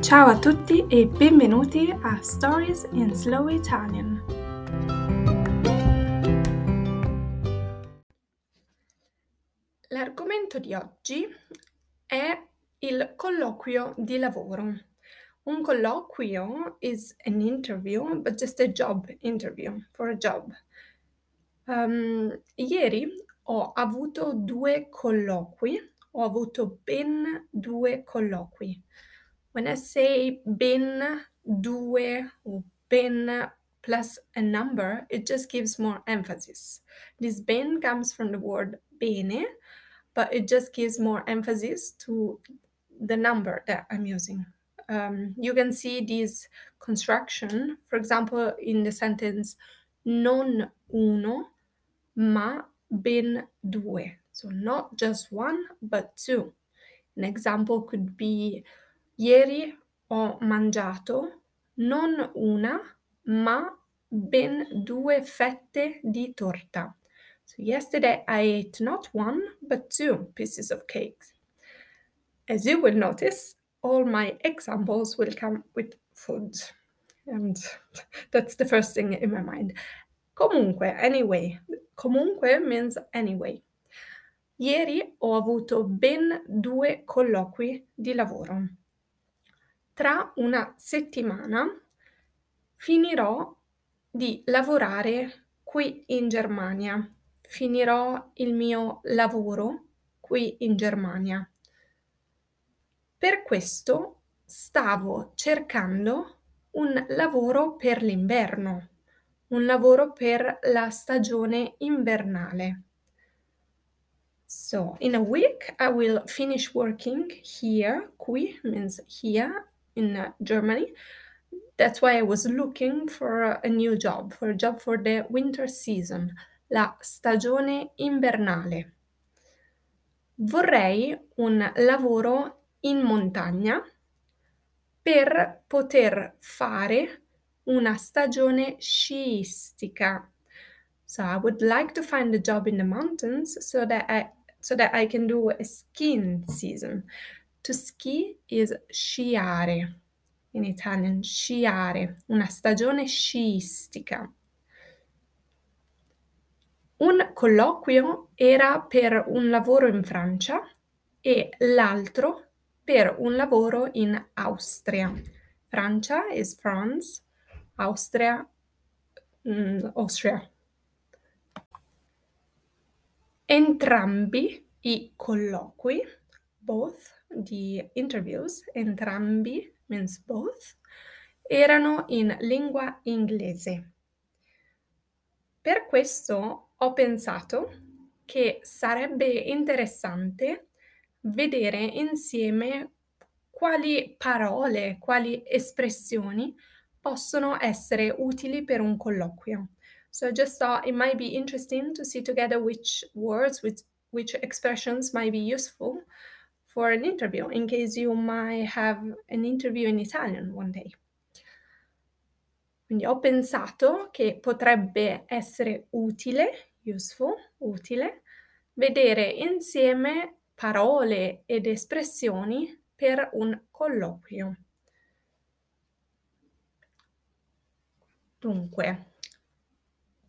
Ciao a tutti e benvenuti a Stories in Slow Italian. L'argomento di oggi è il colloquio di lavoro. Un colloquio is an interview, but just a job interview for a job. Um, ieri ho avuto due colloqui, ho avuto ben due colloqui. When I say bin, due ben plus a number, it just gives more emphasis. This bin comes from the word bene, but it just gives more emphasis to the number that I'm using. Um, you can see this construction, for example, in the sentence non uno, ma ben due. So not just one, but two. An example could be ieri ho mangiato non una, ma ben due fette di torta. So yesterday I ate not one, but two pieces of cake. As you will notice, all my examples will come with food. And that's the first thing in my mind. Comunque, anyway, comunque means anyway. Ieri ho avuto ben due colloqui di lavoro. Tra una settimana finirò di lavorare qui in Germania. Finirò il mio lavoro qui in Germania. Per questo stavo cercando un lavoro per l'inverno, un lavoro per la stagione invernale. So, in a week, I will finish working here. Qui means here in uh, Germany. That's why I was looking for a new job, for a job for the winter season, la stagione invernale. Vorrei un lavoro in montagna per poter fare una stagione sciistica. So I would like to find a job in the mountains so that I so that I can do a skiing season. To ski is sciare. In Italian, sciare, una stagione sciistica. Un colloquio era per un lavoro in Francia e l'altro per un lavoro in Austria. Francia is France, Austria, mm, Austria. Entrambi i colloqui, both the interviews, entrambi means both, erano in lingua inglese. Per questo ho pensato che sarebbe interessante vedere insieme quali parole, quali espressioni possono essere utili per un colloquio. So I just thought it might be interesting to see together which words, which, which expressions might be useful for an interview in case you might have an interview in Italian one day. Quindi ho pensato che potrebbe essere utile, useful, utile, vedere insieme parole ed espressioni per un colloquio. Dunque,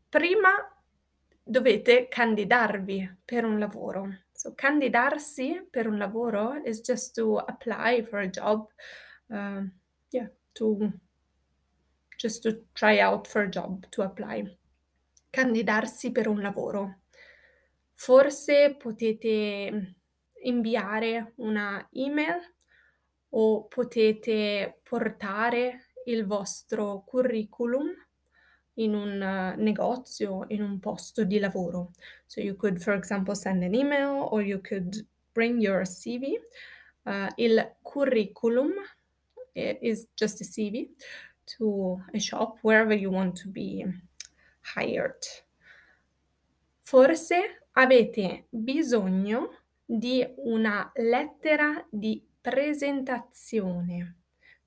prima dovete candidarvi per un lavoro. So, candidarsi per un lavoro is just to apply for a job. Uh, yeah, to just to try out for a job, to apply. Candidarsi per un lavoro. Forse potete inviare una email o potete portare il vostro curriculum in un uh, negozio, in un posto di lavoro. So you could, for example, send an email or you could bring your CV. Uh, il curriculum is just a CV to a shop wherever you want to be hired. Forse avete bisogno di una lettera di presentazione.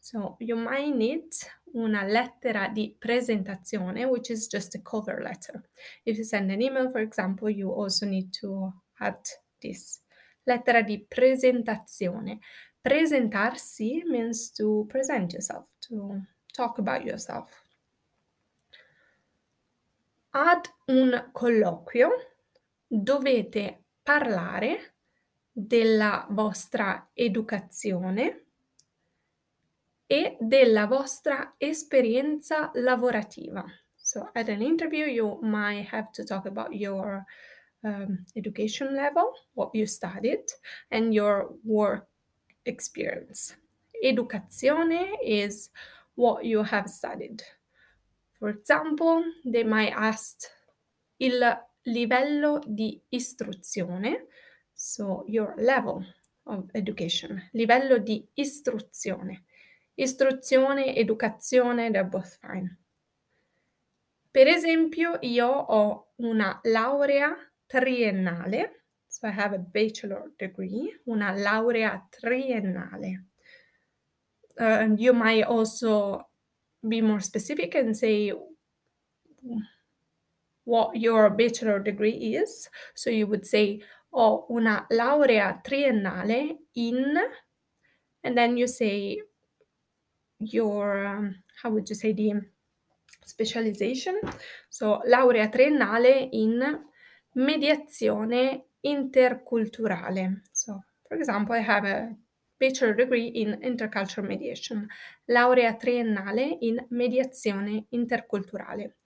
So you might need una lettera di presentazione, which is just a cover letter. If you send an email, for example, you also need to add this. Lettera di presentazione. Presentarsi means to present yourself, to talk about yourself. Ad un colloquio dovete parlare della vostra educazione e della vostra esperienza lavorativa. So at an interview you might have to talk about your um, education level, what you studied, and your work experience. Educazione is what you have studied. For example, they might ask il livello di istruzione, so your level of education, livello di istruzione. Istruzione, educazione, they're both fine. Per esempio, io ho una laurea triennale, so I have a bachelor degree, una laurea triennale. Uh, you might also be more specific and say what your bachelor degree is. So you would say, ho una laurea triennale in, and then you say your, um, how would you say the specialization? So laurea triennale in mediazione interculturale. So, for example, I have a bachelor degree in intercultural mediation, laurea triennale in mediazione interculturale.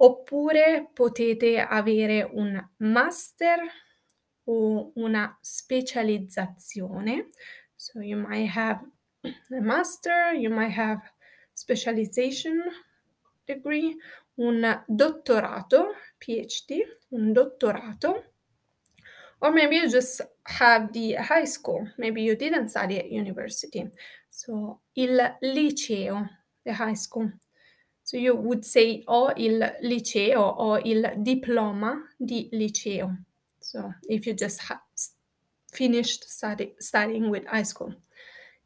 Oppure potete avere un master o una specializzazione. So you might have a master, you might have specialization degree, un dottorato, PhD, un dottorato or maybe you just have the high school. Maybe you didn't study at university. So, il liceo, the high school. So you would say o il liceo o il diploma di liceo. So if you just ha- finished study- studying with high school,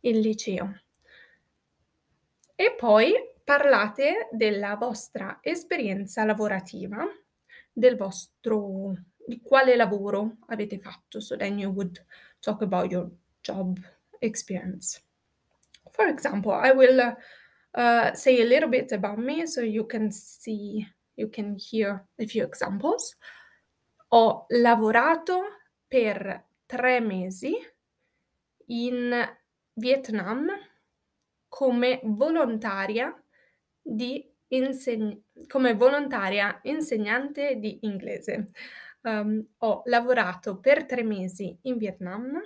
il liceo. E poi parlate della vostra esperienza lavorativa, del vostro di quale lavoro avete fatto. So then you would talk about your job experience. For example, I will uh, say a little bit about me so you can see, you can hear a few examples. Ho lavorato per tre mesi in Vietnam come volontaria di inseg- come volontaria insegnante di inglese. Um, ho lavorato per tre mesi in Vietnam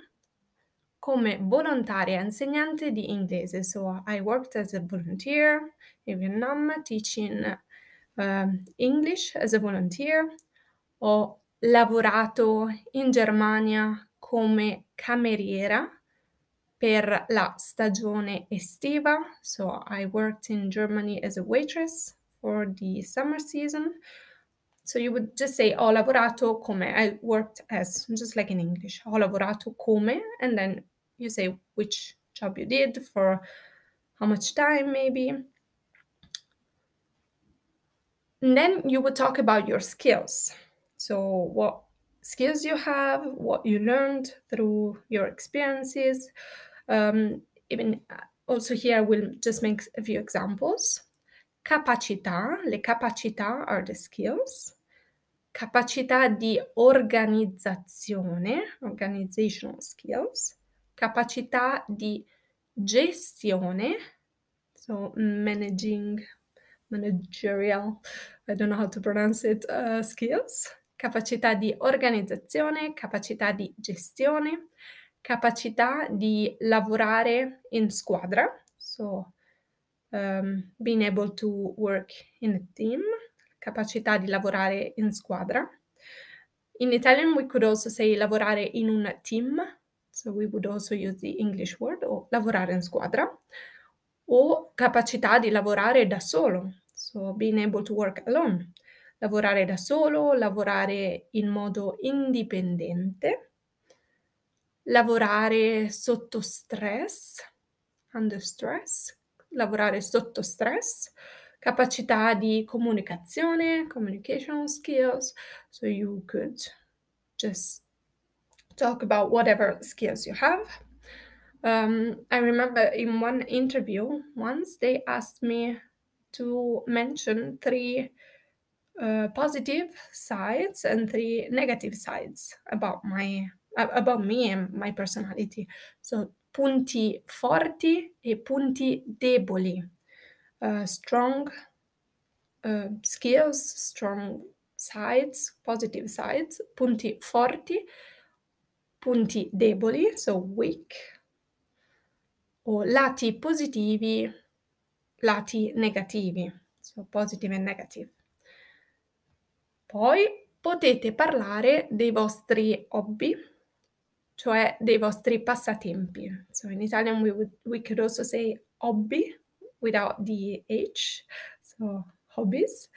come volontaria insegnante di inglese. So I worked as a volunteer in Vietnam teaching uh, English as a volunteer. Ho lavorato in Germania come cameriera per la stagione estiva. So I worked in Germany as a waitress for the summer season. So you would just say ho lavorato come, I worked as, just like in English, ho lavorato come, and then you say which job you did for how much time maybe. And then you would talk about your skills. So what skills you have, what you learned through your experiences. Um, even uh, also here we'll just make a few examples. Capacità, le capacità are the skills. Capacità di organizzazione, organizational skills, capacità di gestione, so managing, managerial, I don't know how to pronounce it, uh, skills, capacità di organizzazione, capacità di gestione, capacità di lavorare in squadra, so um, being able to work in a team, capacità di lavorare in squadra. In Italian we could also say lavorare in un team, so we would also use the English word, o lavorare in squadra, o capacità di lavorare da solo, so being able to work alone, lavorare da solo, lavorare in modo indipendente, lavorare sotto stress, under stress, lavorare sotto stress, capacità di comunicazione, communication skills. So you could just talk about whatever skills you have. Um, I remember in one interview once they asked me to mention three uh, positive sides and three negative sides about my about me and my personality. So punti forti e punti deboli. Uh, strong uh, skills, strong sides, positive sides, punti forti, punti deboli, so weak, o lati positivi, lati negativi, so positive and negative. Poi potete parlare dei vostri hobby, cioè dei vostri passatempi. So in Italian we, would, we could also say hobby without the H, so hobbies.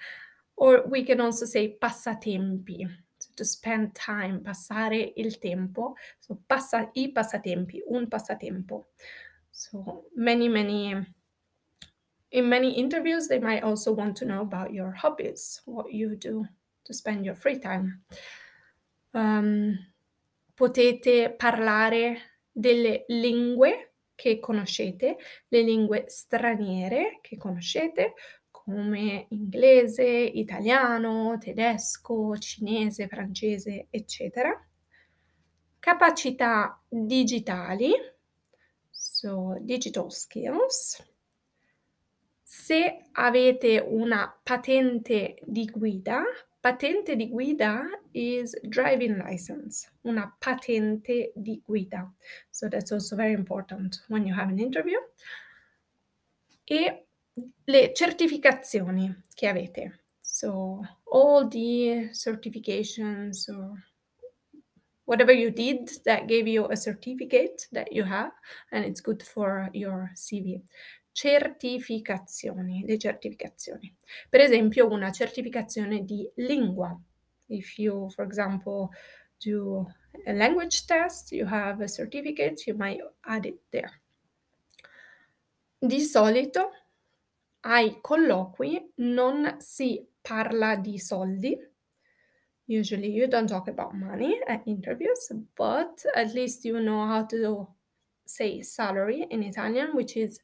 Or we can also say passatempi, so to spend time, passare il tempo. So passa, i passatempi, un passatempo. So many, many, in many interviews, they might also want to know about your hobbies, what you do to spend your free time. Um, potete parlare delle lingue che conoscete, le lingue straniere che conoscete, come inglese, italiano, tedesco, cinese, francese, eccetera. Capacità digitali, so digital skills. Se avete una patente di guida, patente di guida is driving license, una patente di guida. So that's also very important when you have an interview. E le certificazioni che avete. So all the certifications or whatever you did that gave you a certificate that you have and it's good for your CV. Certificazioni, le certificazioni. Per esempio una certificazione di lingua. If you, for example, do a language test, you have a certificate, you might add it there. Di solito ai colloqui non si parla di soldi. Usually you don't talk about money at interviews, but at least you know how to say salary in Italian, which is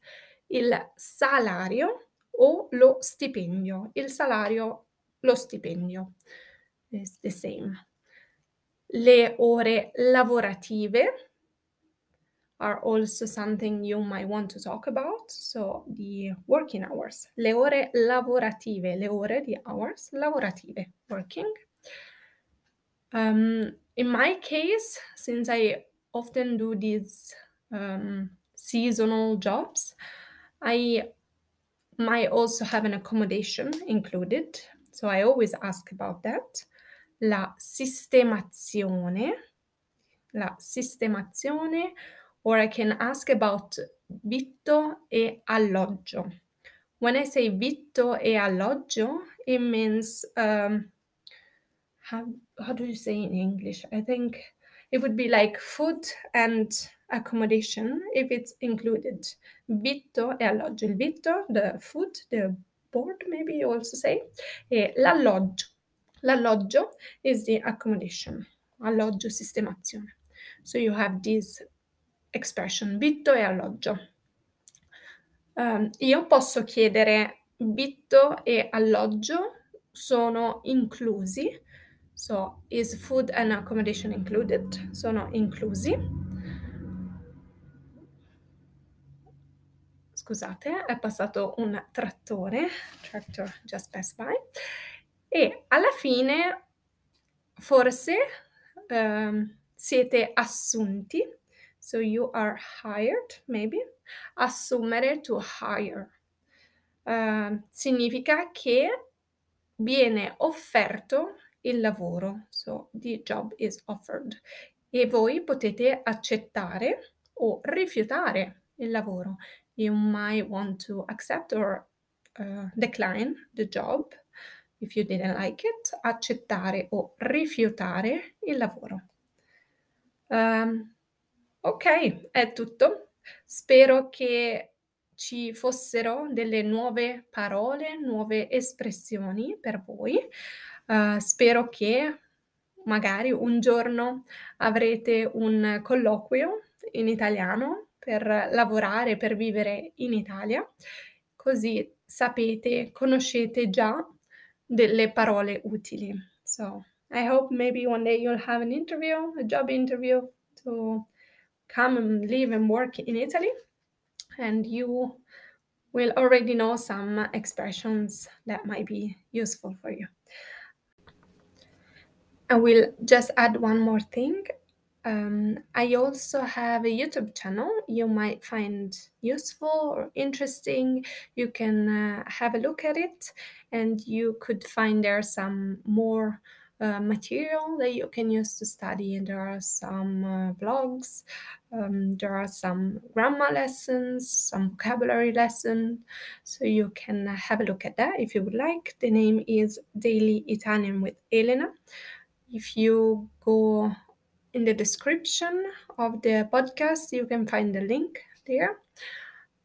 il salario o lo stipendio. Il salario, lo stipendio. It's the same. Le ore lavorative are also something you might want to talk about. So the working hours, le ore lavorative, le ore di hours lavorative, working. Um, in my case, since I often do these um, seasonal jobs, I might also have an accommodation included. So I always ask about that. La sistemazione, la sistemazione or I can ask about vitto e alloggio. When I say vitto e alloggio, it means um, how how do you say in English? I think it would be like food and accommodation if it's included. Vitto e alloggio. Il vitto, the food, the board, maybe you also say. E l'alloggio. L'alloggio is the accommodation. Alloggio, sistemazione. So you have these expression, vitto e alloggio. Um, io posso chiedere vitto e alloggio sono inclusi, so is food and accommodation included? Sono inclusi. Scusate, è passato un trattore, tractor just passed by, e alla fine forse um, siete assunti So you are hired, maybe. Assumere to hire. Uh, significa che viene offerto il lavoro. So the job is offered. E voi potete accettare o rifiutare il lavoro. You might want to accept or uh, decline the job if you didn't like it. Accettare o rifiutare il lavoro. Um, Ok, è tutto. Spero che ci fossero delle nuove parole, nuove espressioni per voi. Uh, spero che magari un giorno avrete un colloquio in italiano per lavorare, per vivere in Italia, così sapete, conoscete già delle parole utili. So I hope maybe one day you'll have an interview, a job interview to come and live and work in Italy, and you will already know some expressions that might be useful for you. I will just add one more thing. Um, I also have a YouTube channel you might find useful or interesting. You can uh, have a look at it, and you could find there some more uh, material that you can use to study. And There are some uh, vlogs, um, there are some grammar lessons, some vocabulary lessons. So you can have a look at that if you would like. The name is Daily Italian with Elena. If you go in the description of the podcast, you can find the link there.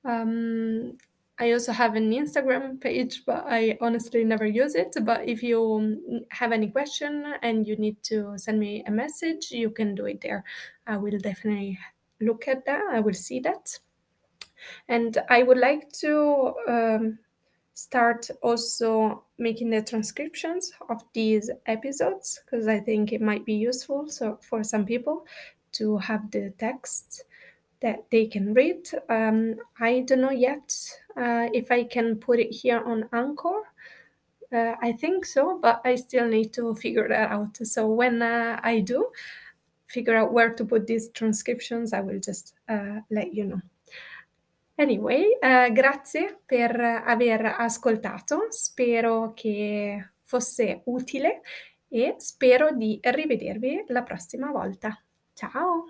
Um, I also have an Instagram page, but I honestly never use it. But if you have any question and you need to send me a message, you can do it there. I will definitely look at that. I will see that. And I would like to um, start also making the transcriptions of these episodes because I think it might be useful so for some people to have the text that they can read. Um, I don't know yet uh, if I can put it here on Anchor. Uh, I think so, but I still need to figure that out. So when uh, I do figure out where to put these transcriptions, I will just uh, let you know. Anyway, uh, grazie per aver ascoltato, spero che fosse utile e spero di rivedervi la prossima volta. Ciao!